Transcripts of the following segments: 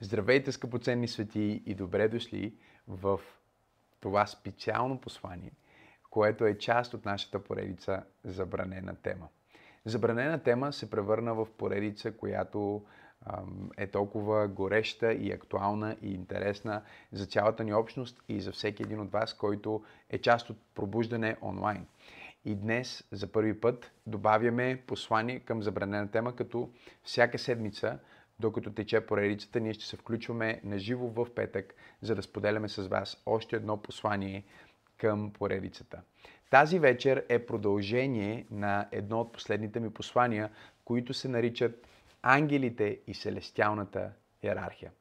Здравейте, скъпоценни свети и добре дошли в това специално послание, което е част от нашата поредица Забранена тема. Забранена тема се превърна в поредица, която е толкова гореща и актуална и интересна за цялата ни общност и за всеки един от вас, който е част от пробуждане онлайн. И днес за първи път добавяме послание към забранена тема, като всяка седмица докато тече поредицата, ние ще се включваме на живо в петък, за да споделяме с вас още едно послание към поредицата. Тази вечер е продължение на едно от последните ми послания, които се наричат Ангелите и Селестиалната иерархия.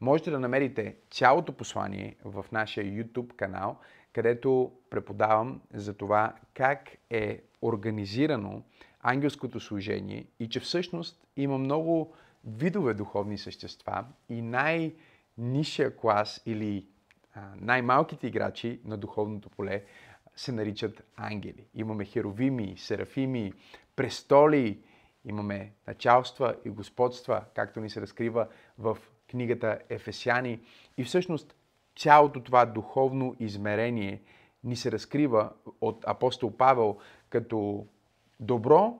Можете да намерите цялото послание в нашия YouTube канал, където преподавам за това как е организирано ангелското служение и че всъщност има много видове духовни същества и най-нишия клас или най-малките играчи на духовното поле се наричат ангели. Имаме херовими, серафими, престоли, имаме началства и господства, както ни се разкрива в книгата Ефесяни. И всъщност цялото това духовно измерение ни се разкрива от апостол Павел като добро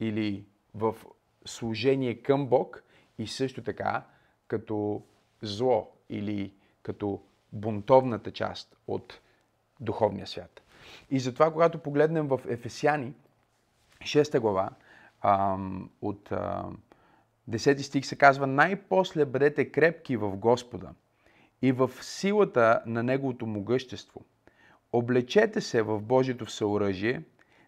или в служение към Бог и също така като зло или като бунтовната част от духовния свят. И затова, когато погледнем в Ефесяни, 6 глава, от 10 стих се казва Най-после бъдете крепки в Господа и в силата на Неговото могъщество. Облечете се в Божието всеоръжие,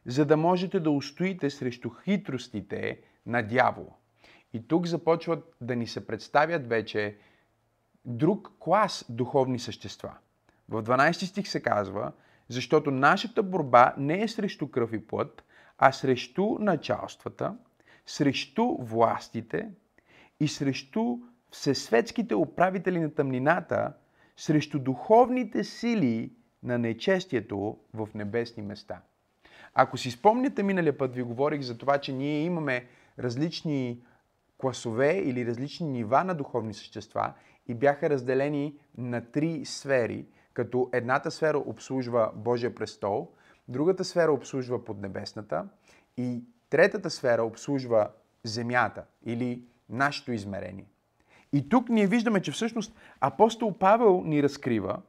за да можете да устоите срещу хитростите на дявола. И тук започват да ни се представят вече друг клас духовни същества. В 12 стих се казва, защото нашата борба не е срещу кръв и плът, а срещу началствата, срещу властите и срещу всесветските управители на тъмнината, срещу духовните сили на нечестието в небесни места. Ако си спомняте, миналия път ви говорих за това, че ние имаме различни класове или различни нива на духовни същества и бяха разделени на три сфери, като едната сфера обслужва Божия престол, другата сфера обслужва поднебесната и третата сфера обслужва земята или нашето измерение. И тук ние виждаме, че всъщност апостол Павел ни разкрива,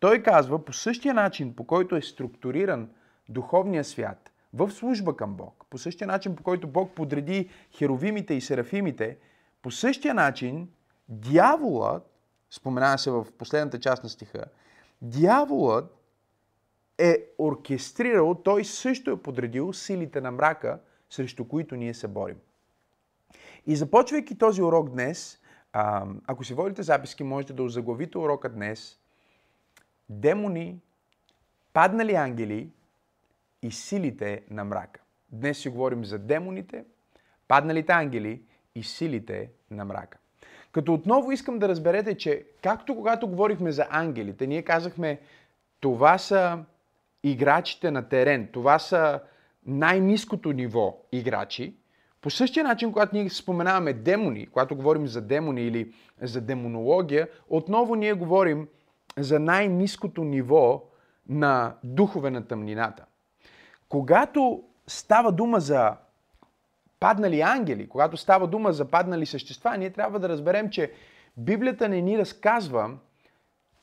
той казва по същия начин, по който е структуриран духовния свят, в служба към Бог, по същия начин, по който Бог подреди херовимите и серафимите, по същия начин дяволът, споменава се в последната част на стиха, дяволът е оркестрирал, той също е подредил силите на мрака, срещу които ние се борим. И започвайки този урок днес, ако си водите записки, можете да озаглавите урока днес Демони, паднали ангели и силите на мрака. Днес си говорим за демоните, падналите ангели и силите на мрака. Като отново искам да разберете, че както когато говорихме за ангелите, ние казахме, това са играчите на терен, това са най-низкото ниво играчи. По същия начин, когато ние споменаваме демони, когато говорим за демони или за демонология, отново ние говорим за най-низкото ниво на духове на тъмнината. Когато става дума за паднали ангели, когато става дума за паднали същества, ние трябва да разберем, че Библията не ни разказва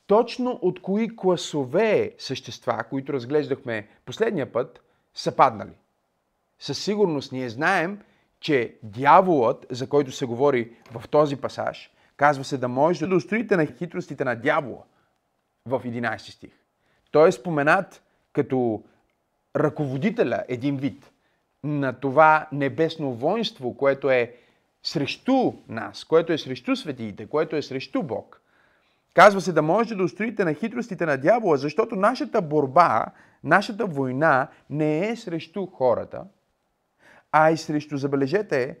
точно от кои класове същества, които разглеждахме последния път, са паднали. Със сигурност ние знаем, че дяволът, за който се говори в този пасаж, казва се да може да устроите на хитростите на дявола в 11 стих. Той е споменат като ръководителя един вид на това небесно воинство, което е срещу нас, което е срещу светиите, което е срещу Бог. Казва се да можете да устроите на хитростите на дявола, защото нашата борба, нашата война не е срещу хората, а и срещу, забележете,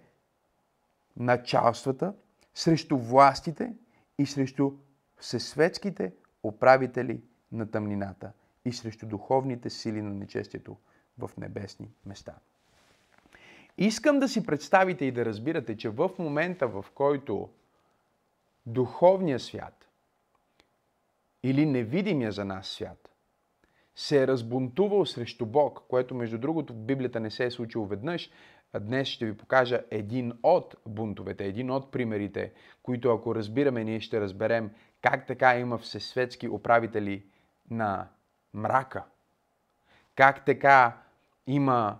началствата, срещу властите и срещу всесветските управители на тъмнината и срещу духовните сили на нечестието в небесни места. Искам да си представите и да разбирате, че в момента, в който духовния свят или невидимия за нас свят се е разбунтувал срещу Бог, което между другото в Библията не се е случило веднъж, днес ще ви покажа един от бунтовете, един от примерите, които ако разбираме, ние ще разберем как така има всесветски управители на мрака. Как така има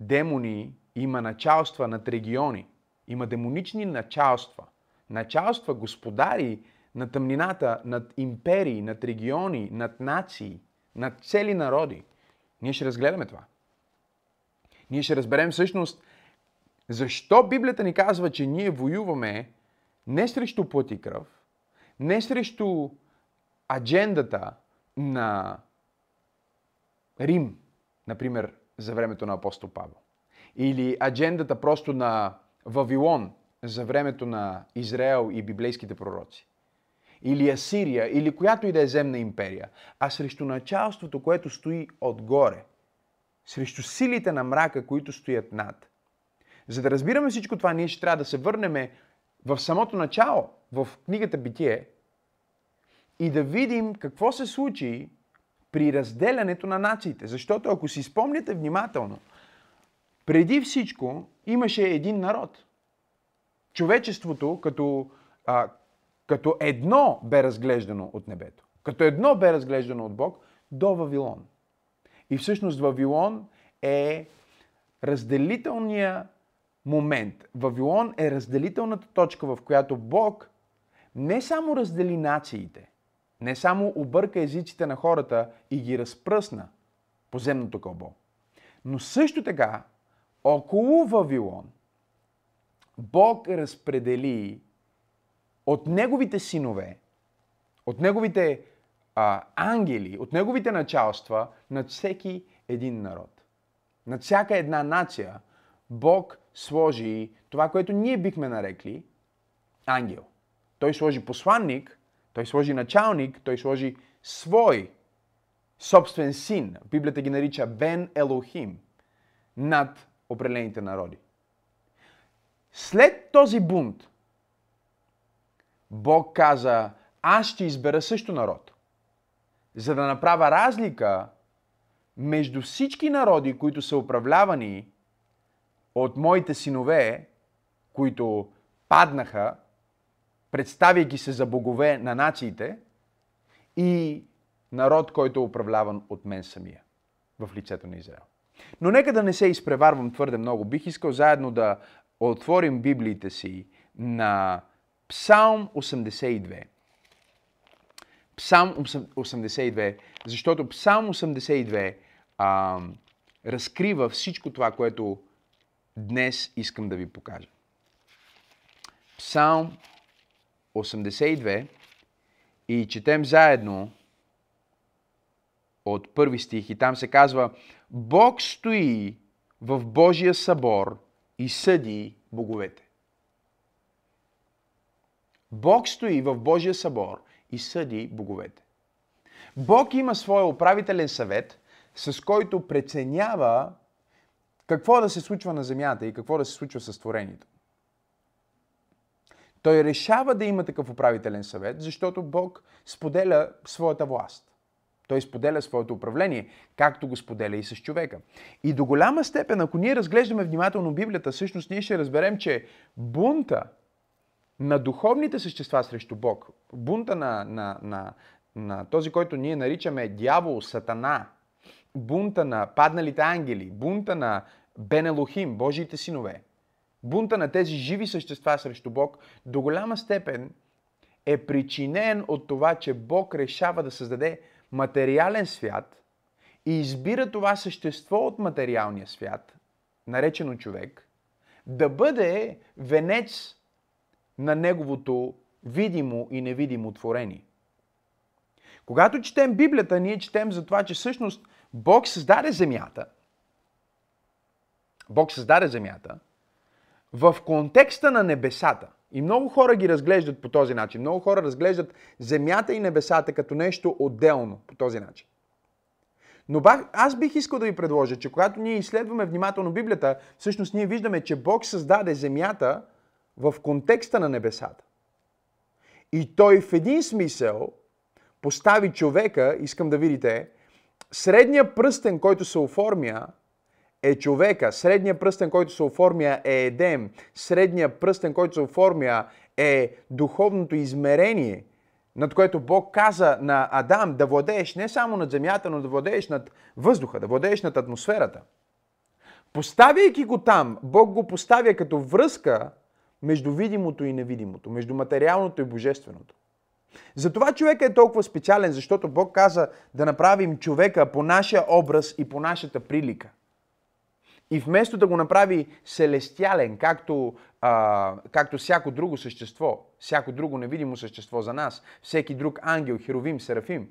демони, има началства над региони, има демонични началства, началства, господари на тъмнината, над империи, над региони, над нации, над цели народи. Ние ще разгледаме това. Ние ще разберем всъщност защо Библията ни казва, че ние воюваме не срещу плът и кръв, не срещу аджендата на Рим, например, за времето на апостол Павел. Или аджендата просто на Вавилон за времето на Израел и библейските пророци. Или Асирия, или която и да е земна империя, а срещу началството, което стои отгоре. Срещу силите на мрака, които стоят над. За да разбираме всичко това, ние ще трябва да се върнем в самото начало, в книгата Битие, и да видим какво се случи при разделянето на нациите. Защото ако си спомняте внимателно, преди всичко имаше един народ. Човечеството като, а, като едно бе разглеждано от небето. Като едно бе разглеждано от Бог до Вавилон. И всъщност Вавилон е разделителния момент. Вавилон е разделителната точка, в която Бог не само раздели нациите, не само обърка езиците на хората и ги разпръсна по земното кълбо, но също така около Вавилон Бог разпредели от неговите синове, от неговите а, ангели, от неговите началства над всеки един народ. Над всяка една нация Бог сложи това, което ние бихме нарекли ангел. Той сложи посланник, той сложи началник, той сложи свой собствен син. Библията ги нарича Бен Елохим над определените народи. След този бунт, Бог каза, аз ще избера също народ, за да направя разлика между всички народи, които са управлявани от моите синове, които паднаха, представяйки се за богове на нациите, и народ, който е управляван от мен самия в лицето на Израел. Но нека да не се изпреварвам твърде много. Бих искал заедно да отворим Библиите си на Псалм 82. Псалм 82, защото Псалм 82 а, разкрива всичко това, което днес искам да ви покажа. Псалм 82 и четем заедно от първи стих и там се казва Бог стои в Божия събор и съди боговете. Бог стои в Божия събор и съди боговете. Бог има своя управителен съвет, с който преценява какво да се случва на земята и какво да се случва с творението. Той решава да има такъв управителен съвет, защото Бог споделя своята власт. Той споделя своето управление, както го споделя и с човека. И до голяма степен, ако ние разглеждаме внимателно Библията, всъщност ние ще разберем, че бунта на духовните същества срещу Бог, бунта на, на, на, на този, който ние наричаме дявол, сатана, бунта на падналите ангели, бунта на Бенелохим, Божиите синове, бунта на тези живи същества срещу Бог, до голяма степен е причинен от това, че Бог решава да създаде материален свят и избира това същество от материалния свят, наречено човек, да бъде венец на неговото видимо и невидимо творение. Когато четем Библията, ние четем за това, че всъщност Бог създаде земята. Бог създаде земята в контекста на небесата – и много хора ги разглеждат по този начин. Много хора разглеждат земята и небесата като нещо отделно по този начин. Но аз бих искал да ви предложа, че когато ние изследваме внимателно Библията, всъщност ние виждаме, че Бог създаде земята в контекста на небесата. И той в един смисъл постави човека, искам да видите, средния пръстен, който се оформя, е човека. Средния пръстен, който се оформя е Едем. Средния пръстен, който се оформя е духовното измерение, над което Бог каза на Адам да владееш не само над земята, но да владееш над въздуха, да владееш над атмосферата. Поставяйки го там, Бог го поставя като връзка между видимото и невидимото, между материалното и божественото. Затова човека е толкова специален, защото Бог каза да направим човека по нашия образ и по нашата прилика. И вместо да го направи селестиален, както, а, както всяко друго същество, всяко друго невидимо същество за нас, всеки друг ангел, херовим, серафим,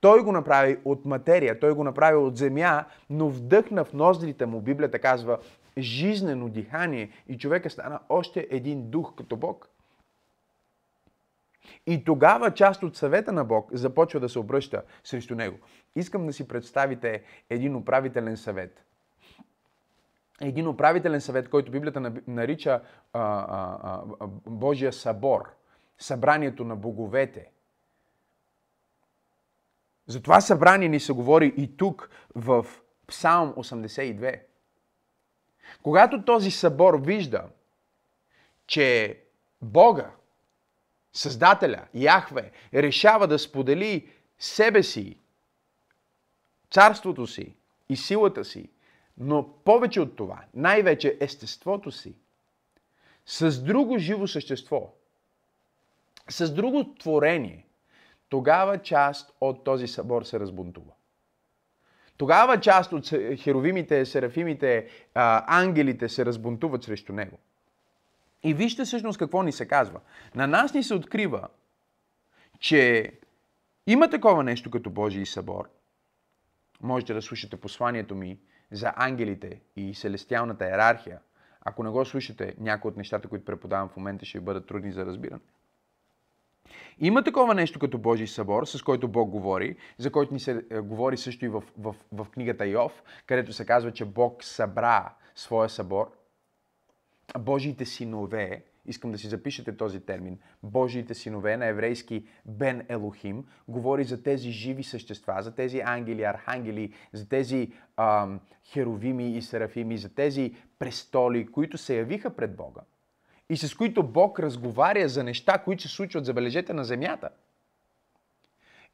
той го направи от материя, той го направи от земя, но вдъхна в ноздрите му, Библията казва, жизнено дихание и човека стана още един дух като Бог. И тогава част от съвета на Бог започва да се обръща срещу него. Искам да си представите един управителен съвет. Един управителен съвет, който Библията нарича а, а, а, Божия събор, събранието на боговете. За това събрание ни се говори и тук в Псалм 82. Когато този събор вижда, че Бога, Създателя, Яхве, решава да сподели себе си, царството си и силата си, но повече от това, най-вече естеството си, с друго живо същество, с друго творение, тогава част от този събор се разбунтува. Тогава част от херовимите, серафимите, ангелите се разбунтуват срещу него. И вижте всъщност какво ни се казва. На нас ни се открива, че има такова нещо като Божий събор. Можете да слушате посланието ми за ангелите и селестиалната иерархия. Ако не го слушате, някои от нещата, които преподавам в момента, ще бъдат трудни за разбиране. Има такова нещо като Божий събор, с който Бог говори, за който ни се е, говори също и в, в, в книгата Йов, където се казва, че Бог събра своя събор. Божиите синове, искам да си запишете този термин, Божиите синове на еврейски Бен Елохим, говори за тези живи същества, за тези ангели, архангели, за тези ам, херовими и серафими, за тези престоли, които се явиха пред Бога и с които Бог разговаря за неща, които се случват, забележете, на земята.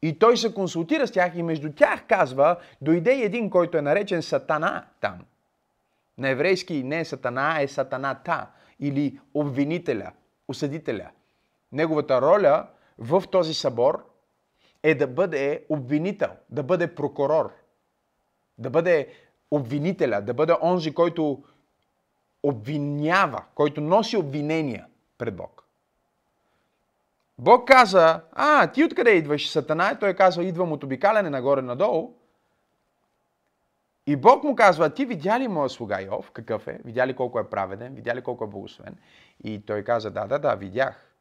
И той се консултира с тях и между тях казва, дойде един, който е наречен Сатана там. На еврейски не е Сатана, е Сатаната или обвинителя, осъдителя. Неговата роля в този събор е да бъде обвинител, да бъде прокурор, да бъде обвинителя, да бъде онзи, който обвинява, който носи обвинения пред Бог. Бог каза, а, ти откъде идваш, Сатана? Той казва, идвам от обикаляне нагоре-надолу. И Бог му казва, ти видя ли моя слуга Йов, какъв е? Видя ли колко е праведен? Видя ли колко е благословен? И той каза, да, да, да, видях.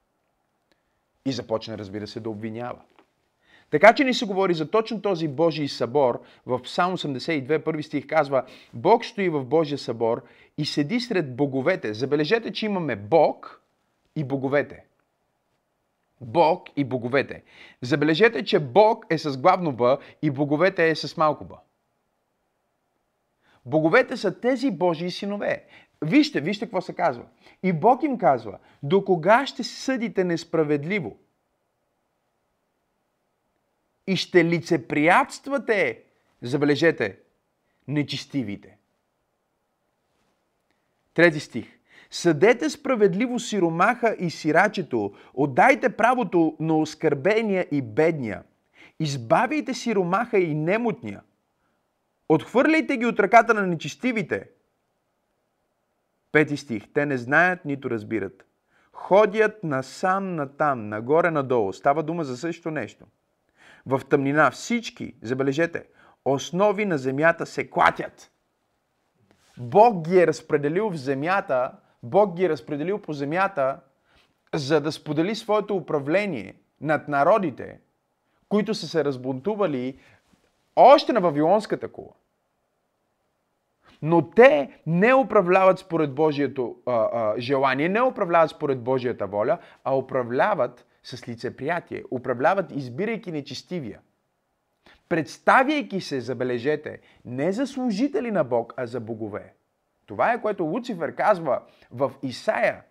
И започна, разбира се, да обвинява. Така че ни се говори за точно този Божий събор. В Псалм 82, първи стих казва, Бог стои в Божия събор и седи сред боговете. Забележете, че имаме Бог и боговете. Бог и боговете. Забележете, че Бог е с главно Б и боговете е с малко Б. Боговете са тези Божии синове. Вижте, вижте какво се казва. И Бог им казва, до кога ще съдите несправедливо? и ще лицеприятствате, забележете, нечистивите. Трети стих. Съдете справедливо сиромаха и сирачето, отдайте правото на оскърбения и бедния. Избавяйте сиромаха и немотния. Отхвърляйте ги от ръката на нечистивите. Пети стих. Те не знаят, нито разбират. Ходят насам натам, нагоре-надолу. Става дума за същото нещо – в тъмнина всички, забележете, основи на земята се клатят. Бог ги е разпределил в земята, Бог ги е разпределил по земята, за да сподели своето управление над народите, които са се разбунтували още на Вавилонската кула. Но те не управляват според Божието а, а, желание, не управляват според Божията воля, а управляват с лицеприятие, управляват избирайки нечестивия, представяйки се, забележете, не за служители на Бог, а за богове. Това е което Луцифер казва в Исаия.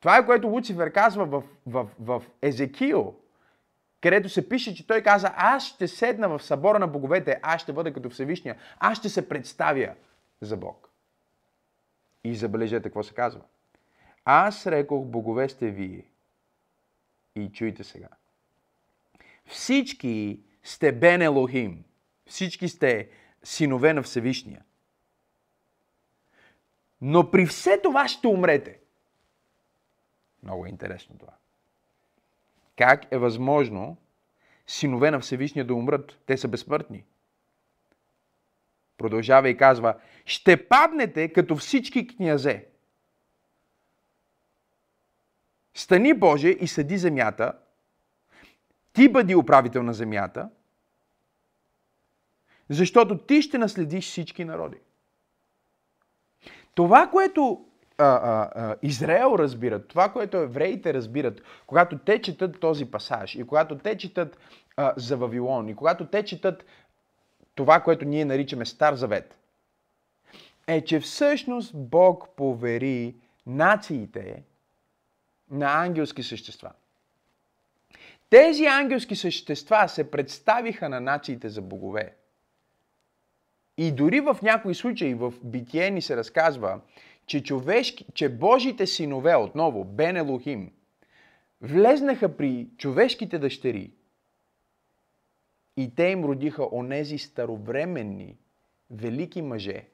Това е което Луцифер казва в, в, в Езекиил, където се пише, че той каза, аз ще седна в събора на боговете, аз ще бъда като Всевишния, аз ще се представя за Бог. И забележете какво се казва. Аз рекох, богове сте вие. И чуйте сега. Всички сте Бен Елохим. Всички сте синове на Всевишния. Но при все това ще умрете. Много е интересно това. Как е възможно синове на Всевишния да умрат? Те са безсмъртни. Продължава и казва, ще паднете като всички князе. Стани Боже и съди земята, ти бъди управител на земята, защото ти ще наследиш всички народи. Това, което а, а, а, Израел разбират, това, което евреите разбират, когато те четат този пасаж и когато те четат а, за Вавилон и когато те четат това, което ние наричаме Стар Завет, е, че всъщност Бог повери нациите на ангелски същества. Тези ангелски същества се представиха на нациите за богове. И дори в някои случаи в Битие ни се разказва, че, човешки, че Божите синове, отново, Бен Елохим, влезнаха при човешките дъщери и те им родиха онези старовременни, велики мъже,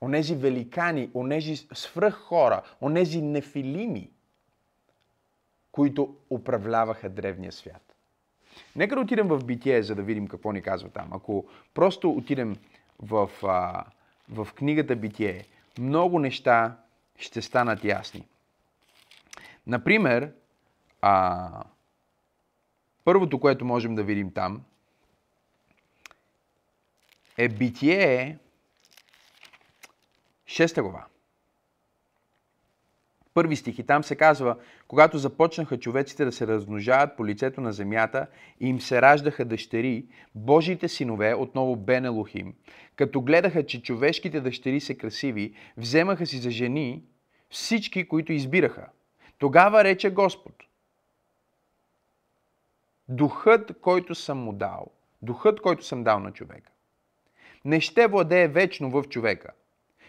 онези великани, онези свръх хора, онези нефилими, които управляваха древния свят. Нека да отидем в битие, за да видим какво ни казва там. Ако просто отидем в, а, в книгата Битие, много неща ще станат ясни. Например, а, първото, което можем да видим там, е Битие, 6 глава първи стих и там се казва, когато започнаха човеците да се размножават по лицето на земята и им се раждаха дъщери, Божиите синове, отново Бен Елохим, като гледаха, че човешките дъщери са красиви, вземаха си за жени всички, които избираха. Тогава рече Господ, духът, който съм му дал, духът, който съм дал на човека, не ще владее вечно в човека,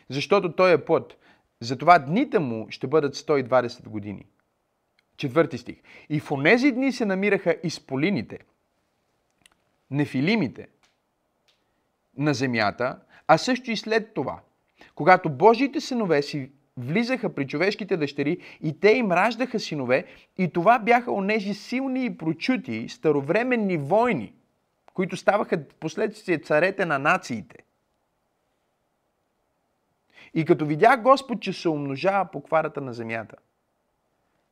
защото той е плът, затова дните му ще бъдат 120 години. Четвърти стих. И в онези дни се намираха изполините, нефилимите на земята, а също и след това, когато Божиите синове си влизаха при човешките дъщери и те им раждаха синове и това бяха онези силни и прочути старовременни войни, които ставаха последствие царете на нациите – и като видя Господ, че се умножава покварата на земята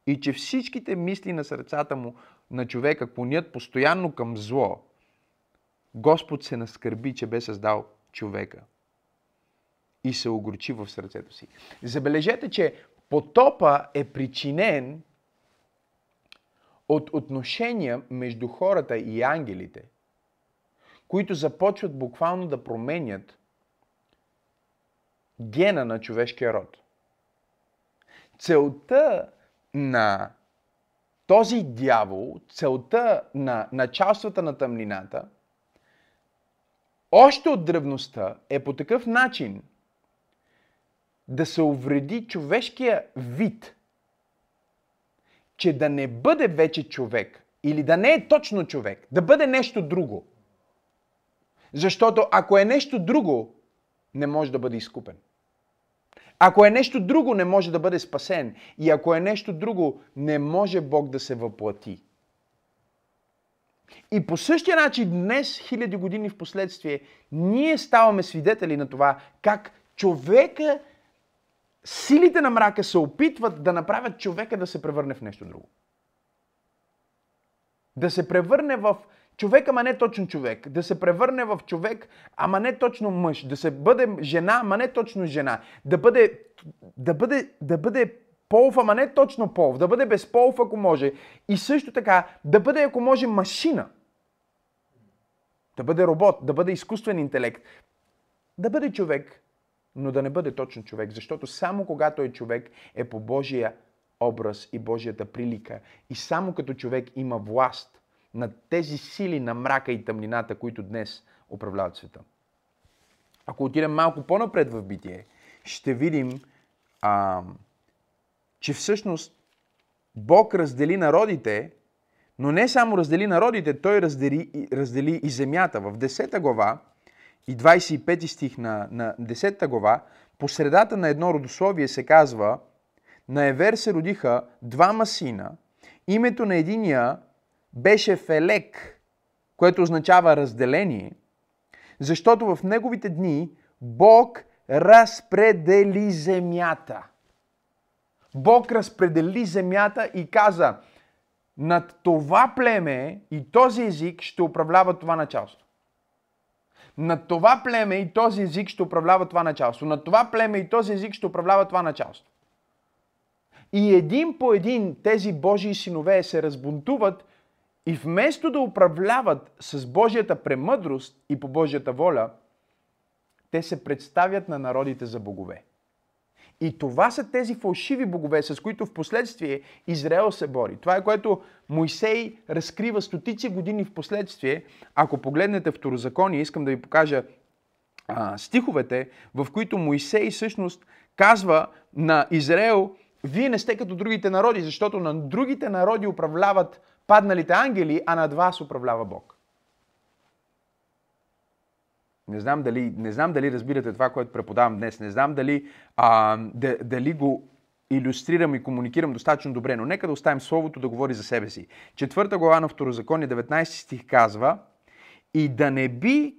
и че всичките мисли на сърцата му на човека клонят постоянно към зло, Господ се наскърби, че бе създал човека и се огорчи в сърцето си. Забележете, че потопа е причинен от отношения между хората и ангелите, които започват буквално да променят гена на човешкия род. Целта на този дявол, целта на началствата на тъмнината, още от древността е по такъв начин да се увреди човешкия вид, че да не бъде вече човек или да не е точно човек, да бъде нещо друго. Защото ако е нещо друго, не може да бъде изкупен. Ако е нещо друго, не може да бъде спасен. И ако е нещо друго, не може Бог да се въплати. И по същия начин днес, хиляди години в последствие, ние ставаме свидетели на това как човека, силите на мрака се опитват да направят човека да се превърне в нещо друго. Да се превърне в човек, ама не точно човек. Да се превърне в човек, ама не точно мъж. Да се бъде жена, ама не точно жена. Да бъде, да бъде, да бъде полов, ама не точно полов, да бъде безполов, ако може. И също така да бъде, ако може, машина. Да бъде робот, да бъде изкуствен интелект. Да бъде човек, но да не бъде точно човек, защото само когато е човек е по Божия образ и Божията прилика. И само като човек има власт на тези сили на мрака и тъмнината, които днес управляват света. Ако отидем малко по-напред в битие, ще видим, а, че всъщност Бог раздели народите, но не само раздели народите, Той раздели, раздели и земята. В 10 глава и 25 стих на, на 10 глава, по средата на едно родословие се казва, на Евер се родиха двама сина, името на единия беше Фелек, което означава разделение, защото в неговите дни Бог разпредели земята. Бог разпредели земята и каза, над това племе и този език ще управлява това началство. Над това племе и този език ще управлява това началство. Над това племе и този език ще управлява това началство. И един по един тези Божии синове се разбунтуват и вместо да управляват с Божията премъдрост и по Божията воля, те се представят на народите за богове. И това са тези фалшиви богове, с които в последствие Израел се бори. Това е което Моисей разкрива стотици години в последствие. Ако погледнете второзаконие, искам да ви покажа а, стиховете, в които Моисей всъщност казва на Израел, вие не сте като другите народи, защото на другите народи управляват падналите ангели, а над вас управлява Бог. Не знам дали, не знам дали разбирате това, което преподавам днес. Не знам дали, а, дали го иллюстрирам и комуникирам достатъчно добре, но нека да оставим Словото да говори за себе си. Четвърта глава на Второзаконие, 19 стих казва И да не би,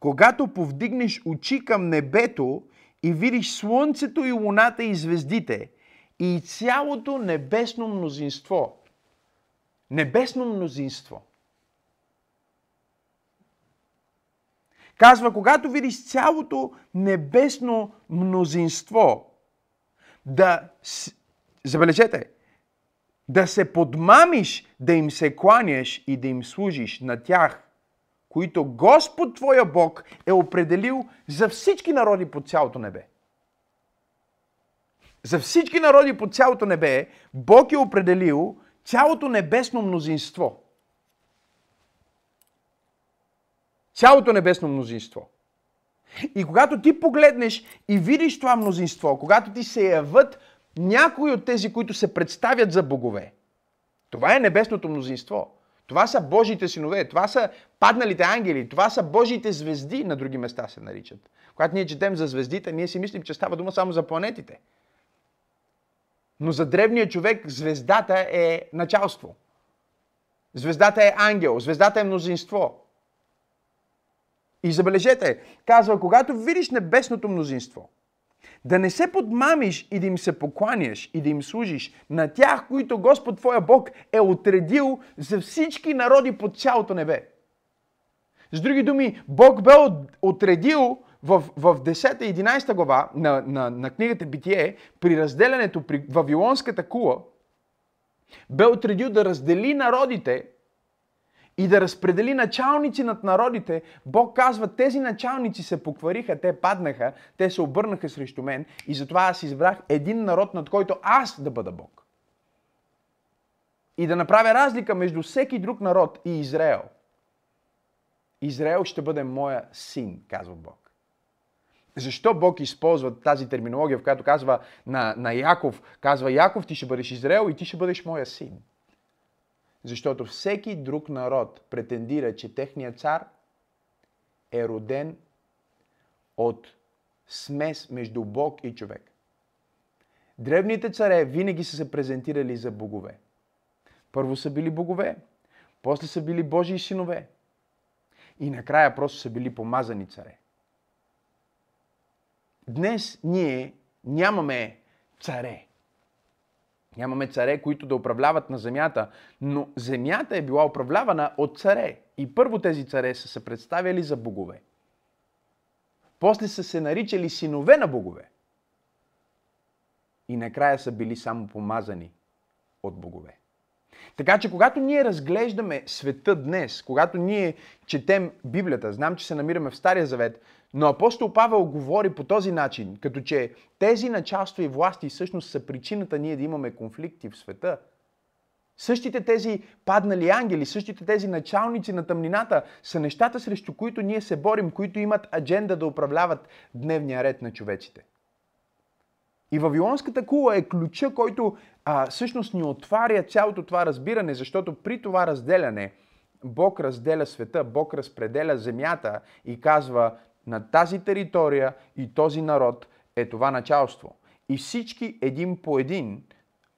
когато повдигнеш очи към небето и видиш слънцето и луната и звездите и цялото небесно мнозинство. Небесно мнозинство. Казва, когато видиш цялото небесно мнозинство, да, забележете, да се подмамиш, да им се кланяш и да им служиш на тях, които Господ Твоя Бог е определил за всички народи по цялото небе. За всички народи по цялото небе Бог е определил цялото небесно мнозинство – Цялото небесно мнозинство. И когато ти погледнеш и видиш това мнозинство, когато ти се яват някои от тези, които се представят за богове, това е небесното мнозинство. Това са Божите синове, това са падналите ангели, това са Божите звезди, на други места се наричат. Когато ние четем за звездите, ние си мислим, че става дума само за планетите. Но за древния човек звездата е началство. Звездата е ангел, звездата е мнозинство. И забележете, казва, когато видиш небесното мнозинство, да не се подмамиш и да им се покланяш и да им служиш на тях, които Господ Твоя Бог е отредил за всички народи под цялото небе. С други думи, Бог бе отредил в, в 10 и 11 глава на, на, на книгата Битие, при разделянето при Вавилонската кула, бе отредил да раздели народите и да разпредели началници над народите, Бог казва, тези началници се поквариха, те паднаха, те се обърнаха срещу мен и затова аз избрах един народ, над който аз да бъда Бог. И да направя разлика между всеки друг народ и Израел. Израел ще бъде моя син, казва Бог. Защо Бог използва тази терминология, в която казва на, на Яков, казва Яков, ти ще бъдеш Израел и ти ще бъдеш моя син. Защото всеки друг народ претендира, че техният цар е роден от смес между Бог и човек. Древните царе винаги са се презентирали за богове. Първо са били богове, после са били Божии синове и накрая просто са били помазани царе. Днес ние нямаме царе. Нямаме царе, които да управляват на земята, но земята е била управлявана от царе. И първо тези царе са се представяли за богове. После са се наричали синове на богове. и накрая са били само помазани от богове. Така че, когато ние разглеждаме света днес, когато ние четем Библията, знам, че се намираме в Стария Завет, но апостол Павел говори по този начин, като че тези началства и власти всъщност са причината ние да имаме конфликти в света. Същите тези паднали ангели, същите тези началници на тъмнината са нещата, срещу които ние се борим, които имат адженда да управляват дневния ред на човеците. И Вавилонската кула е ключа, който а, всъщност ни отваря цялото това разбиране, защото при това разделяне Бог разделя света, Бог разпределя земята и казва на тази територия и този народ е това началство. И всички един по един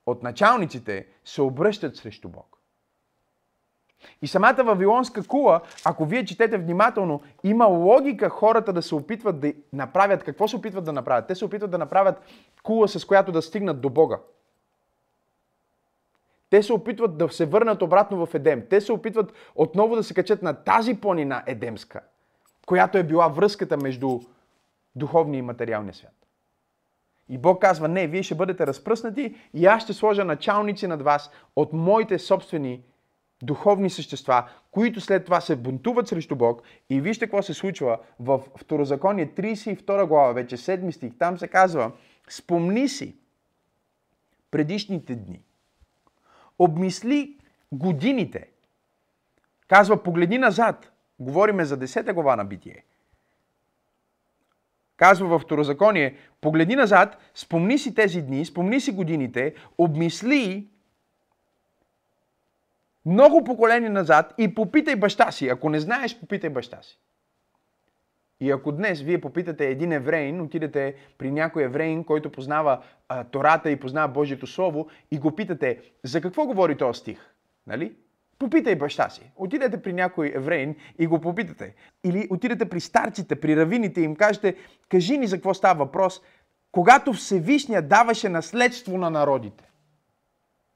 от началниците се обръщат срещу Бог. И самата Вавилонска кула, ако вие четете внимателно, има логика хората да се опитват да направят. Какво се опитват да направят? Те се опитват да направят кула, с която да стигнат до Бога. Те се опитват да се върнат обратно в Едем. Те се опитват отново да се качат на тази планина Едемска, която е била връзката между духовния и материалния свят. И Бог казва, не, вие ще бъдете разпръснати и аз ще сложа началници над вас от моите собствени духовни същества, които след това се бунтуват срещу Бог. И вижте какво се случва в Второзаконие 32 глава, вече 7 стих. Там се казва, спомни си предишните дни. Обмисли годините. Казва, погледни назад. Говориме за 10 глава на битие. Казва във Второзаконие, погледни назад, спомни си тези дни, спомни си годините, обмисли много поколения назад и попитай баща си. Ако не знаеш, попитай баща си. И ако днес вие попитате един евреин, отидете при някой евреин, който познава а, Тората и познава Божието Слово и го питате, за какво говори този стих? Нали? Попитай баща си. Отидете при някой евреин и го попитате. Или отидете при старците, при равините и им кажете, кажи ни за какво става въпрос, когато Всевишния даваше наследство на народите.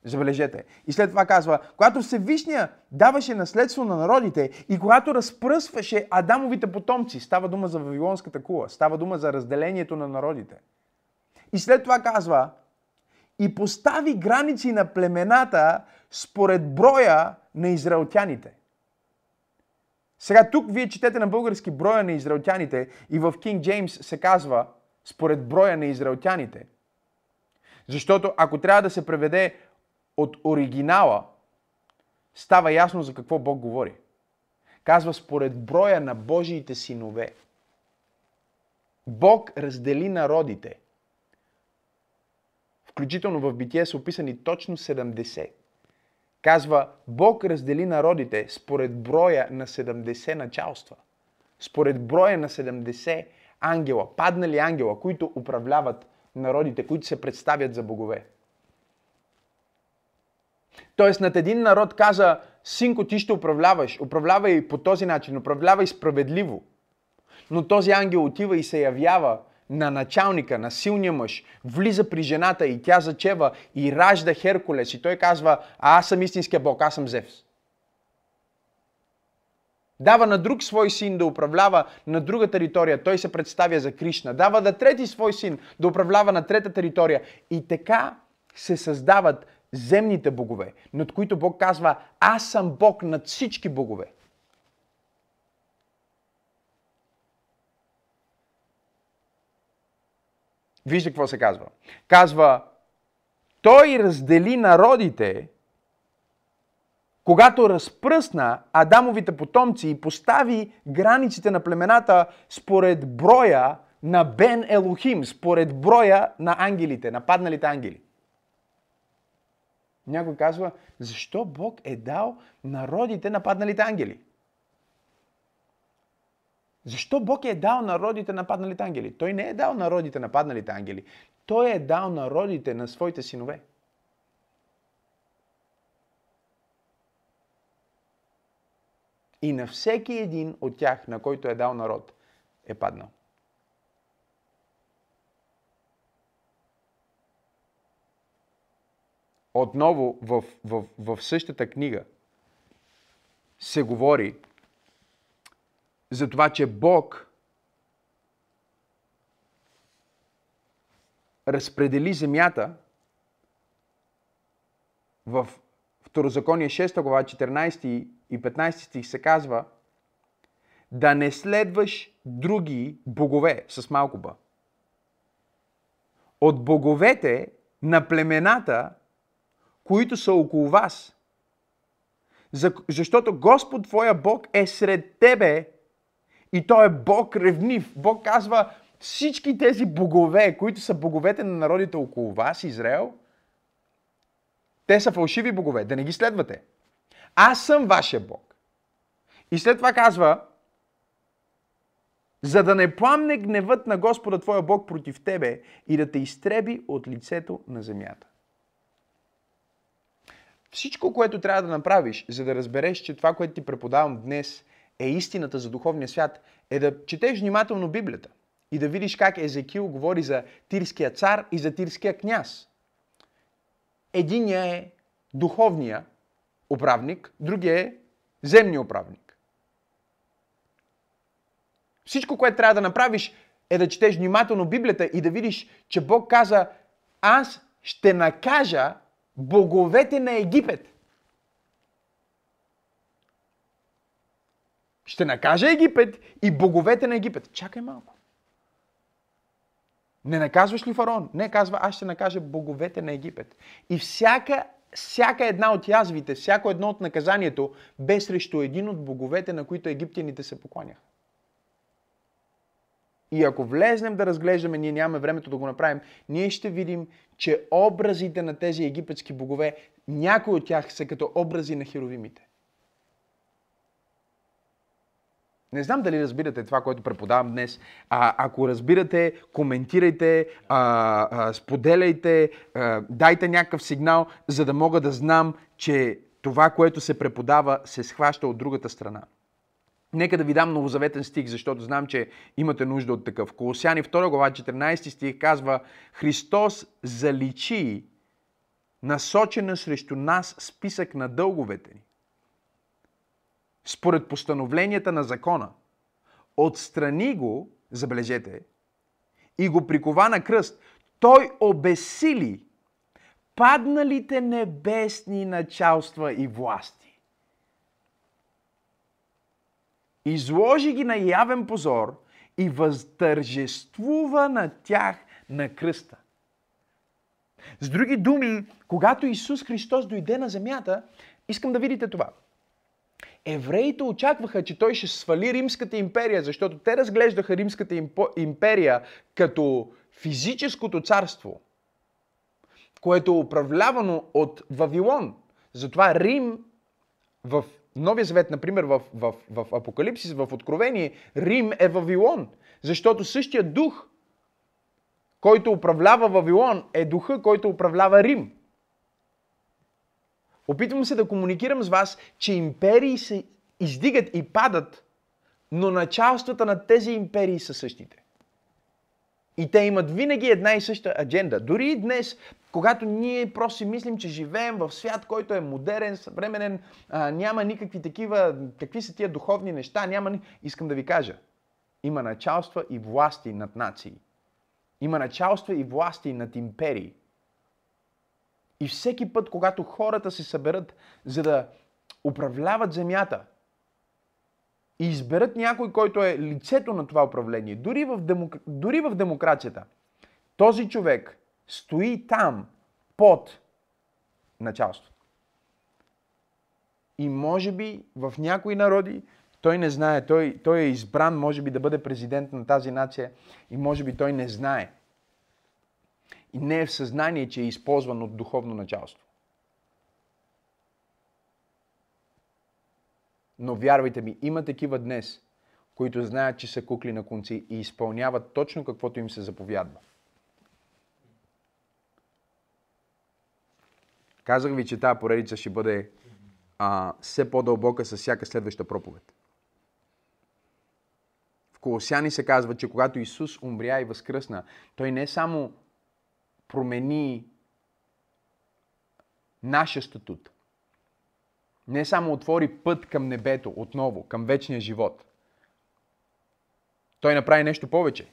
Забележете. И след това казва, когато Всевишния даваше наследство на народите и когато разпръсваше Адамовите потомци, става дума за Вавилонската кула, става дума за разделението на народите. И след това казва, и постави граници на племената според броя на израелтяните. Сега тук вие четете на български броя на израелтяните и в Кинг Джеймс се казва според броя на израелтяните. Защото ако трябва да се преведе от оригинала, става ясно за какво Бог говори. Казва според броя на Божиите синове. Бог раздели народите. Включително в битие са описани точно 70. Казва, Бог раздели народите според броя на 70 началства. Според броя на 70 ангела, паднали ангела, които управляват народите, които се представят за богове. Тоест над един народ каза, синко, ти ще управляваш, управлявай по този начин, управлявай справедливо. Но този ангел отива и се явява на началника, на силния мъж, влиза при жената и тя зачева и ражда Херкулес и той казва, а аз съм истинския Бог, аз съм Зевс. Дава на друг свой син да управлява на друга територия. Той се представя за Кришна. Дава на трети свой син да управлява на трета територия. И така се създават земните богове, над които Бог казва, аз съм Бог над всички богове. Вижте какво се казва. Казва, той раздели народите, когато разпръсна Адамовите потомци и постави границите на племената според броя на Бен Елохим, според броя на ангелите, на падналите ангели. Някой казва, защо Бог е дал народите на падналите ангели? Защо Бог е дал народите на падналите ангели? Той не е дал народите на падналите ангели. Той е дал народите на своите синове. И на всеки един от тях, на който е дал народ, е паднал. Отново в, в, в същата книга се говори за това, че Бог разпредели земята, в Второзаконие 6 глава 14 и 15 стих се казва да не следваш други богове с малко ба. От боговете на племената, които са около вас. Защото Господ твоя Бог е сред тебе и Той е Бог ревнив. Бог казва, всички тези богове, които са боговете на народите около вас, Израел, те са фалшиви богове, да не ги следвате. Аз съм вашия Бог. И след това казва, за да не пламне гневът на Господа Твоя Бог против тебе и да те изтреби от лицето на земята. Всичко, което трябва да направиш, за да разбереш, че това, което ти преподавам днес е истината за духовния свят, е да четеш внимателно Библията и да видиш как Езекил говори за тирския цар и за тирския княз. Единия е духовния управник, другия е земния управник. Всичко, което трябва да направиш, е да четеш внимателно Библията и да видиш, че Бог каза, аз ще накажа боговете на Египет. Ще накажа Египет и боговете на Египет. Чакай малко. Не наказваш ли фараон? Не, казва, аз ще накажа боговете на Египет. И всяка, всяка една от язвите, всяко едно от наказанието бе срещу един от боговете, на които египтяните се покланяха. И ако влезнем да разглеждаме, ние нямаме времето да го направим, ние ще видим, че образите на тези египетски богове, някои от тях са като образи на херовимите. Не знам дали разбирате това, което преподавам днес. А, ако разбирате, коментирайте, а, а, споделяйте, а, дайте някакъв сигнал, за да мога да знам, че това, което се преподава, се схваща от другата страна. Нека да ви дам новозаветен стих, защото знам, че имате нужда от такъв. Колосяни 2 глава 14 стих казва Христос заличи насочена срещу нас списък на дълговете ни. Според постановленията на закона. Отстрани го, забележете, и го прикова на кръст. Той обесили падналите небесни началства и власти изложи ги на явен позор и възтържествува на тях на кръста. С други думи, когато Исус Христос дойде на земята, искам да видите това. Евреите очакваха, че той ще свали Римската империя, защото те разглеждаха Римската империя като физическото царство, което е управлявано от Вавилон. Затова Рим в Новия завет, например, в, в, в Апокалипсис, в Откровение, Рим е Вавилон. Защото същия дух, който управлява Вавилон, е духа, който управлява Рим. Опитвам се да комуникирам с вас, че империи се издигат и падат, но началствата на тези империи са същите. И те имат винаги една и съща адженда. Дори и днес, когато ние просто мислим, че живеем в свят, който е модерен, съвременен, а, няма никакви такива, какви са тия духовни неща, няма. Искам да ви кажа, има началства и власти над нации. Има началства и власти над империи. И всеки път, когато хората се съберат, за да управляват земята, и изберат някой, който е лицето на това управление, дори в, демок... дори в демокрацията, този човек стои там под началството. И може би в някои народи той не знае, той, той е избран, може би да бъде президент на тази нация и може би той не знае. И не е в съзнание, че е използван от духовно началство. Но вярвайте ми, има такива днес, които знаят, че са кукли на конци и изпълняват точно каквото им се заповядва. Казах ви, че тази поредица ще бъде а, все по-дълбока с всяка следваща проповед. В Колосяни се казва, че когато Исус умря и възкръсна, Той не само промени нашия статут, не само отвори път към небето отново, към вечния живот. Той направи нещо повече.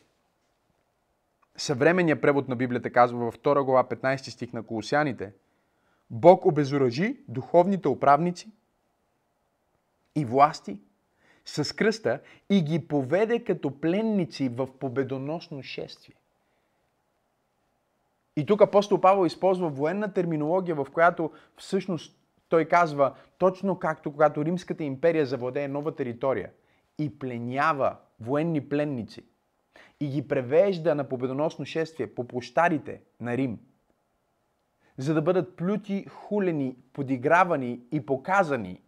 съвременния превод на Библията казва във 2 глава 15 стих на Колосяните, Бог обезоръжи духовните управници и власти с кръста и ги поведе като пленници в победоносно шествие. И тук апостол Павел използва военна терминология, в която всъщност той казва точно както когато Римската империя завладее нова територия и пленява военни пленници и ги превежда на победоносно шествие по площадите на Рим, за да бъдат плюти, хулени, подигравани и показани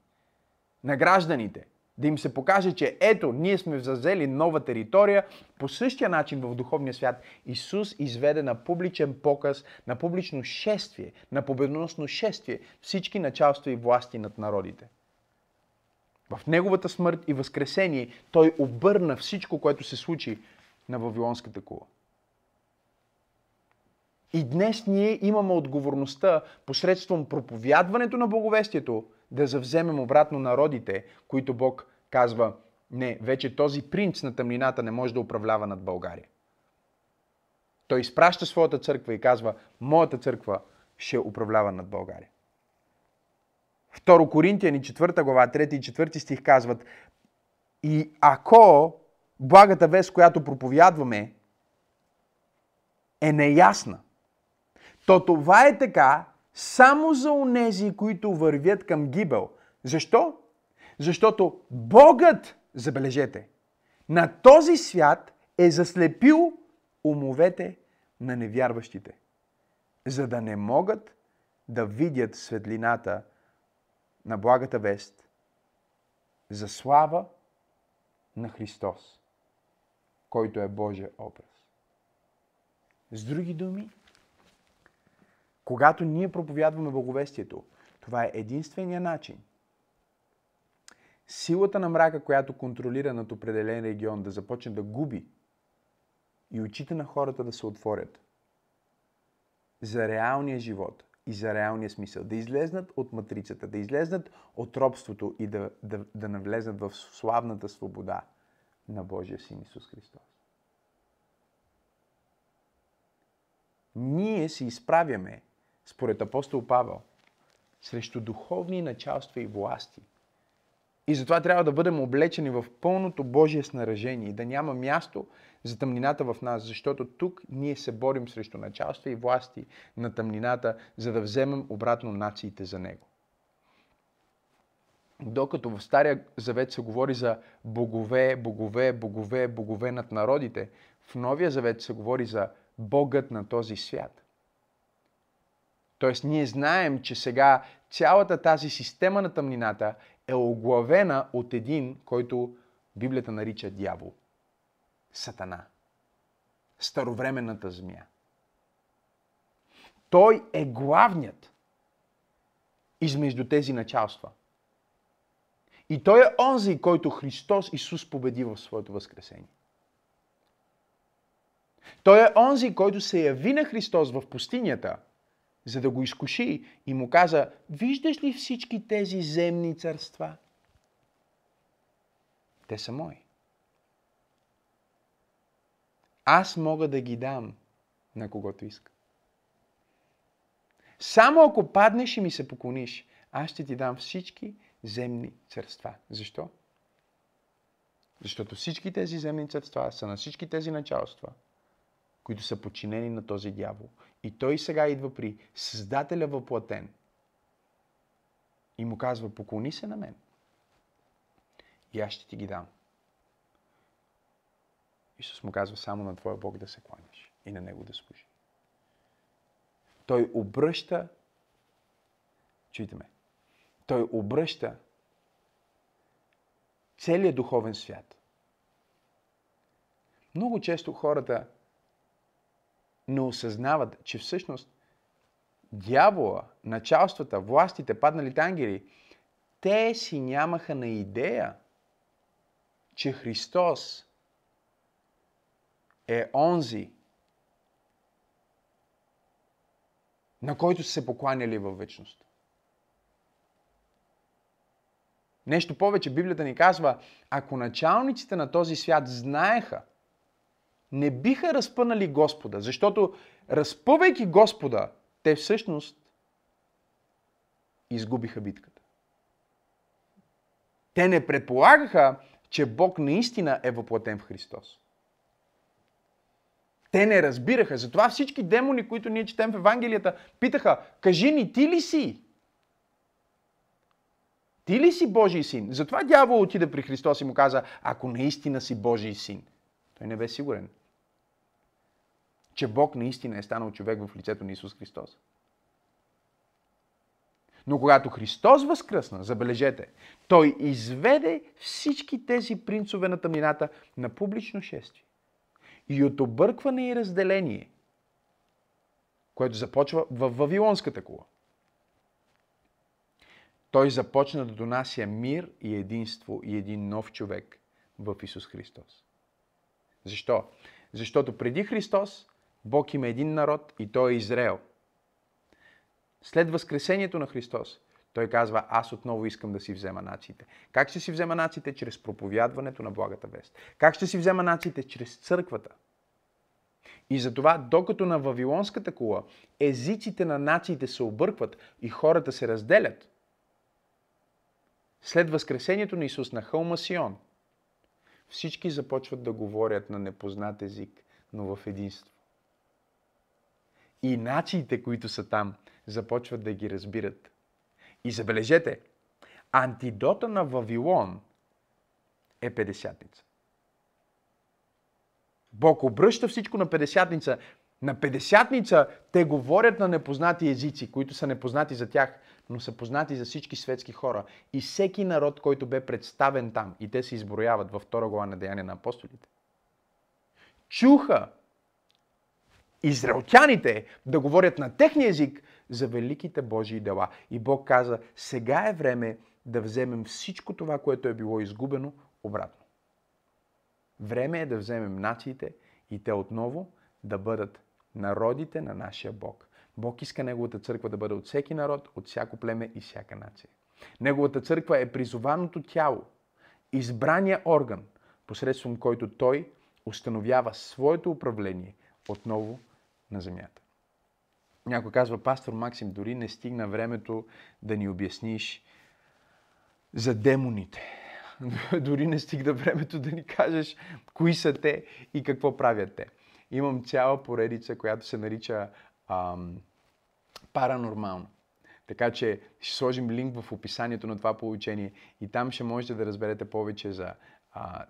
на гражданите – да им се покаже, че ето, ние сме зазели нова територия. По същия начин в духовния свят Исус изведе на публичен показ, на публично шествие, на победоносно шествие всички началства и власти над народите. В Неговата смърт и възкресение Той обърна всичко, което се случи на Вавилонската кула. И днес ние имаме отговорността посредством проповядването на благовестието да завземем обратно народите, които Бог казва, не, вече този принц на тъмнината не може да управлява над България. Той изпраща своята църква и казва, моята църква ще управлява над България. Второ Коринтияни, 4 глава, 3 и 4 стих казват, и ако благата вест, която проповядваме, е неясна, то това е така само за онези, които вървят към гибел. Защо? Защото Богът, забележете, на този свят е заслепил умовете на невярващите, за да не могат да видят светлината на благата вест за слава на Христос, който е Божия образ. С други думи, когато ние проповядваме благовестието, това е единствения начин силата на мрака, която контролира над определен регион, да започне да губи и очите на хората да се отворят за реалния живот и за реалния смисъл. Да излезнат от матрицата, да излезнат от робството и да, да, да навлезнат в славната свобода на Божия Син Исус Христос. Ние се изправяме според апостол Павел, срещу духовни началства и власти. И затова трябва да бъдем облечени в пълното Божие снаражение и да няма място за тъмнината в нас, защото тук ние се борим срещу началства и власти на тъмнината, за да вземем обратно нациите за него. Докато в Стария Завет се говори за богове, богове, богове, богове над народите, в Новия Завет се говори за Богът на този свят. Тоест, ние знаем, че сега цялата тази система на тъмнината е оглавена от един, който Библията нарича дявол. Сатана. Старовременната змия. Той е главният измежду тези началства. И той е онзи, който Христос Исус победи в своето възкресение. Той е онзи, който се яви на Христос в пустинята – за да го изкуши и му каза, виждаш ли всички тези земни царства? Те са мои. Аз мога да ги дам на когото иска. Само ако паднеш и ми се поклониш, аз ще ти дам всички земни царства. Защо? Защото всички тези земни царства са на всички тези началства – които са подчинени на този дявол. И той сега идва при Създателя въплатен и му казва, поклони се на мен и аз ще ти ги дам. Исус му казва само на твоя Бог да се кланяш и на Него да служи. Той обръща, чуйте ме, той обръща целият духовен свят. Много често хората не осъзнават, че всъщност дявола, началствата, властите, падналите ангели, те си нямаха на идея, че Христос е онзи, на който са се покланяли във вечност. Нещо повече, Библията ни казва, ако началниците на този свят знаеха, не биха разпънали Господа, защото разпъвайки Господа, те всъщност изгубиха битката. Те не предполагаха, че Бог наистина е въплатен в Христос. Те не разбираха. Затова всички демони, които ние четем в Евангелията, питаха, кажи ни, ти ли си? Ти ли си Божий син? Затова дявол отиде при Христос и му каза, ако наистина си Божий син. Той не бе сигурен, че Бог наистина е станал човек в лицето на Исус Христос. Но когато Христос възкръсна, забележете, Той изведе всички тези принцове на тъмнината на публично шествие. И от объркване и разделение, което започва в Вавилонската кула, той започна да донася мир и единство и един нов човек в Исус Христос. Защо? Защото преди Христос Бог има един народ и той е Израел. След възкресението на Христос, той казва, аз отново искам да си взема нациите. Как ще си взема нациите? Чрез проповядването на благата вест. Как ще си взема нациите? Чрез църквата. И затова, докато на Вавилонската кула езиците на нациите се объркват и хората се разделят, след възкресението на Исус на хълма Сион, всички започват да говорят на непознат език, но в единство. И нациите, които са там, започват да ги разбират. И забележете, антидота на Вавилон е Педесятница. Бог обръща всичко на Педесятница. На Педесятница те говорят на непознати езици, които са непознати за тях, но са познати за всички светски хора. И всеки народ, който бе представен там, и те се изброяват във втора глава на Деяния на апостолите, чуха израелтяните да говорят на техния език за великите Божии дела. И Бог каза, сега е време да вземем всичко това, което е било изгубено, обратно. Време е да вземем нациите и те отново да бъдат народите на нашия Бог. Бог иска Неговата църква да бъде от всеки народ, от всяко племе и всяка нация. Неговата църква е призованото тяло, избрания орган, посредством който Той установява своето управление отново на земята. Някой казва, пастор Максим, дори не стигна времето да ни обясниш за демоните. дори не стигна времето да ни кажеш кои са те и какво правят те. Имам цяла поредица, която се нарича ам, паранормално. Така че ще сложим линк в описанието на това получение и там ще можете да разберете повече за,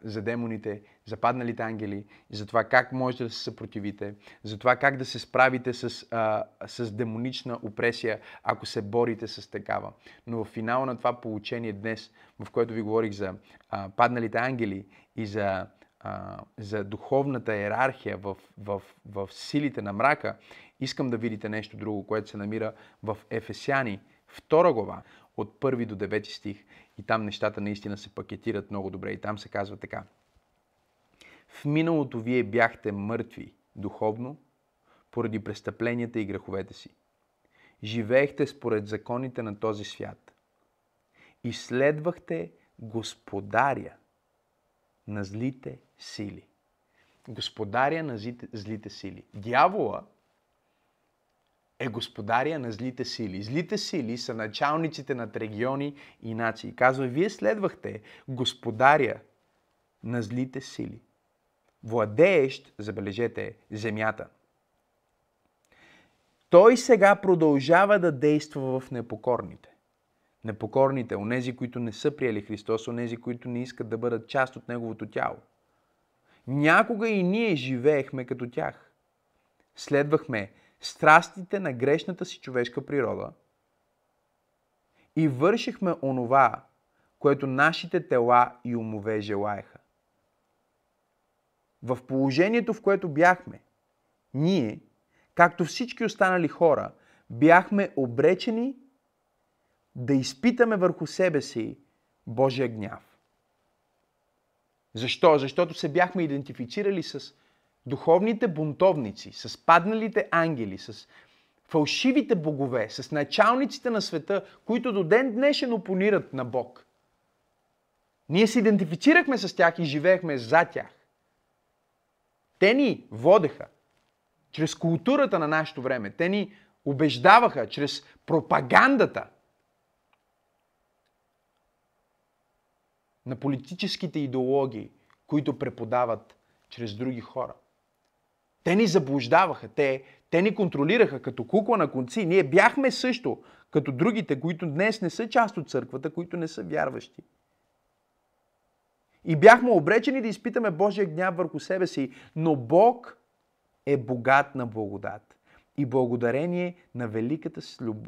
за демоните, за падналите ангели, за това как можете да се съпротивите, за това как да се справите с, а, с демонична опресия, ако се борите с такава. Но в финала на това получение днес, в което ви говорих за а, падналите ангели и за а, за духовната иерархия в, в, в силите на мрака, искам да видите нещо друго, което се намира в Ефесяни, втора глава, от първи до 9 стих. И там нещата наистина се пакетират много добре. И там се казва така. В миналото вие бяхте мъртви духовно, поради престъпленията и греховете си. Живеехте според законите на този свят. И следвахте господаря на злите сили. Господаря на злите, сили. Дявола е господаря на злите сили. Злите сили са началниците над региони и нации. Казва, вие следвахте господаря на злите сили. Владеещ, забележете, земята. Той сега продължава да действа в непокорните. Непокорните, онези, които не са приели Христос, онези, които не искат да бъдат част от Неговото тяло. Някога и ние живеехме като тях. Следвахме страстите на грешната си човешка природа и вършихме онова, което нашите тела и умове желаеха. В положението, в което бяхме, ние, както всички останали хора, бяхме обречени да изпитаме върху себе си Божия гняв. Защо? Защото се бяхме идентифицирали с духовните бунтовници, с падналите ангели, с фалшивите богове, с началниците на света, които до ден днешен опонират на Бог. Ние се идентифицирахме с тях и живеехме за тях. Те ни водеха чрез културата на нашето време. Те ни убеждаваха чрез пропагандата на политическите идеологии, които преподават чрез други хора. Те ни заблуждаваха, те, те ни контролираха като кукла на конци. Ние бяхме също като другите, които днес не са част от църквата, които не са вярващи. И бяхме обречени да изпитаме Божия гняв върху себе си, но Бог е богат на благодат. И благодарение на великата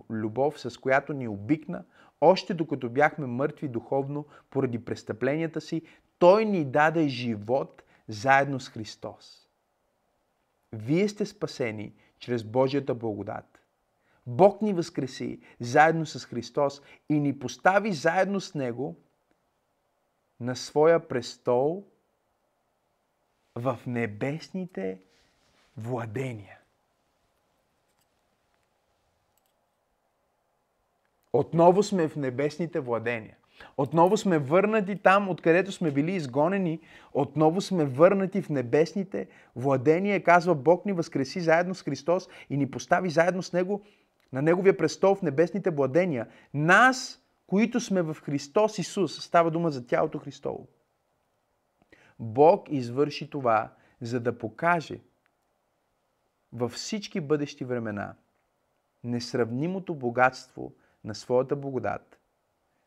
любов, с която ни обикна, още докато бяхме мъртви духовно поради престъпленията си, Той ни даде живот заедно с Христос. Вие сте спасени чрез Божията благодат. Бог ни възкреси заедно с Христос и ни постави заедно с Него на своя престол в небесните владения. Отново сме в небесните владения. Отново сме върнати там, откъдето сме били изгонени. Отново сме върнати в небесните владения. Казва Бог ни възкреси заедно с Христос и ни постави заедно с Него на Неговия престол в небесните владения. Нас, които сме в Христос Исус, става дума за тялото Христово. Бог извърши това, за да покаже във всички бъдещи времена несравнимото богатство на своята благодат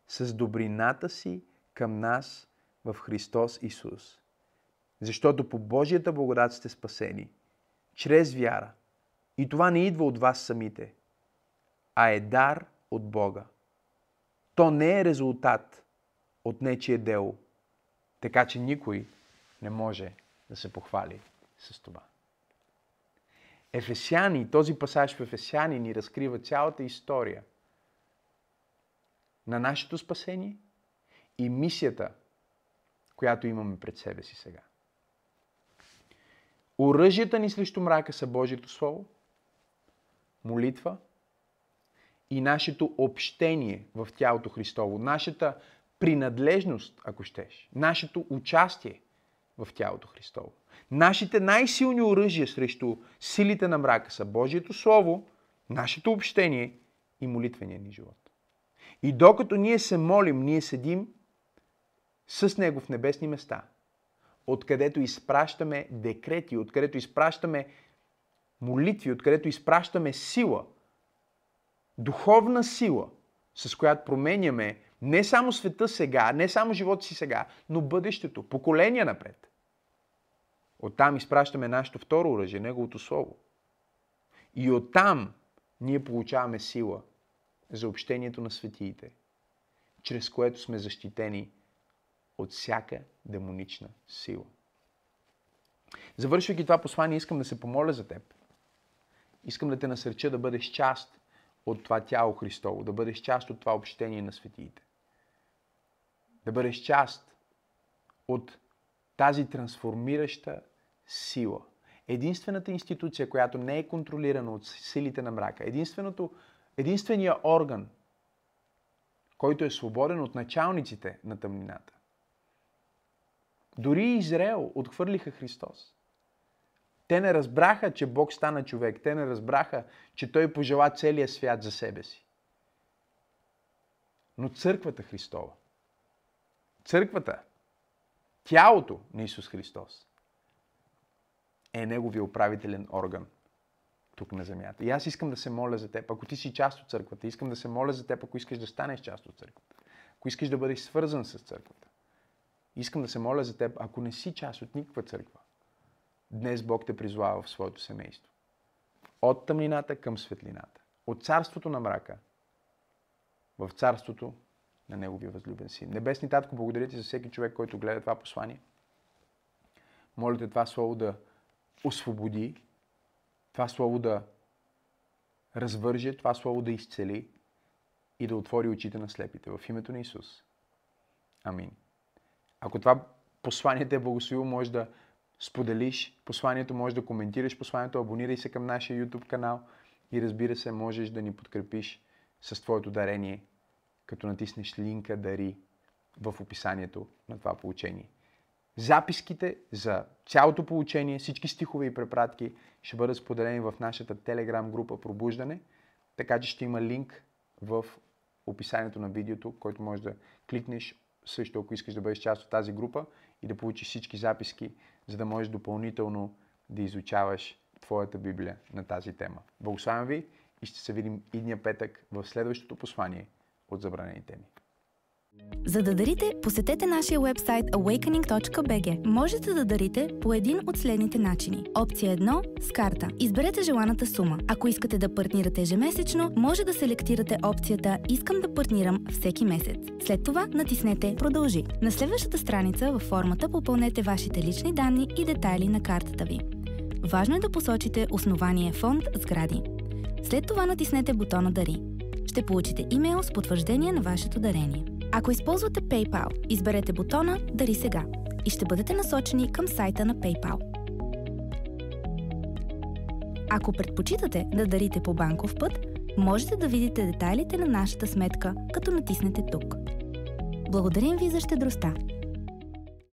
с добрината си към нас в Христос Исус. Защото по Божията благодат сте спасени, чрез вяра. И това не идва от вас самите, а е дар от Бога. То не е резултат от нечие дело, така че никой не може да се похвали с това. Ефесяни, този пасаж в Ефесяни ни разкрива цялата история на нашето спасение и мисията, която имаме пред себе си сега. Оръжията ни срещу мрака са Божието Слово, молитва и нашето общение в тялото Христово, нашата принадлежност, ако щеш, нашето участие в тялото Христово. Нашите най-силни оръжия срещу силите на мрака са Божието Слово, нашето общение и молитвения ни живот. И докато ние се молим, ние седим с Него в небесни места, откъдето изпращаме декрети, откъдето изпращаме молитви, откъдето изпращаме сила, духовна сила, с която променяме не само света сега, не само живота си сега, но бъдещето, поколения напред. Оттам изпращаме нашето второ оръжие, Неговото Слово. И оттам ние получаваме сила за общението на светиите, чрез което сме защитени от всяка демонична сила. Завършвайки това послание, искам да се помоля за теб. Искам да те насърча да бъдеш част от това тяло Христово, да бъдеш част от това общение на светиите. Да бъдеш част от тази трансформираща сила. Единствената институция, която не е контролирана от силите на мрака, единственото, единствения орган, който е свободен от началниците на тъмнината. Дори Израел отхвърлиха Христос. Те не разбраха, че Бог стана човек. Те не разбраха, че Той пожела целия свят за себе си. Но църквата Христова, църквата, тялото на Исус Христос, е Неговия управителен орган тук на земята. И аз искам да се моля за теб. Ако ти си част от църквата, искам да се моля за теб, ако искаш да станеш част от църквата. Ако искаш да бъдеш свързан с църквата. Искам да се моля за теб, ако не си част от никаква църква. Днес Бог те призвава в своето семейство. От тъмнината към светлината. От царството на мрака в царството на Неговия възлюбен син. Небесни Татко, благодаря ти за всеки човек, който гледа това послание. Моля те това слово да освободи, това слово да развърже, това слово да изцели и да отвори очите на слепите. В името на Исус. Амин. Ако това послание те е благословило, може да споделиш посланието, може да коментираш посланието, абонирай се към нашия YouTube канал и разбира се, можеш да ни подкрепиш с твоето дарение, като натиснеш линка Дари в описанието на това получение. Записките за цялото получение, всички стихове и препратки ще бъдат споделени в нашата телеграм група Пробуждане, така че ще има линк в описанието на видеото, който можеш да кликнеш също, ако искаш да бъдеш част от тази група и да получиш всички записки, за да можеш допълнително да изучаваш твоята Библия на тази тема. Благославям ви и ще се видим идния петък в следващото послание от забранените ми. За да дарите, посетете нашия вебсайт awakening.bg. Можете да дарите по един от следните начини. Опция 1 – с карта. Изберете желаната сума. Ако искате да партнирате ежемесечно, може да селектирате опцията Искам да партнирам всеки месец. След това натиснете Продължи. На следващата страница във формата попълнете вашите лични данни и детайли на картата ви. Важно е да посочите основание фонд сгради. След това натиснете бутона Дари. Ще получите имейл с потвърждение на вашето дарение. Ако използвате PayPal, изберете бутона Дари сега и ще бъдете насочени към сайта на PayPal. Ако предпочитате да дарите по банков път, можете да видите детайлите на нашата сметка, като натиснете тук. Благодарим ви за щедростта!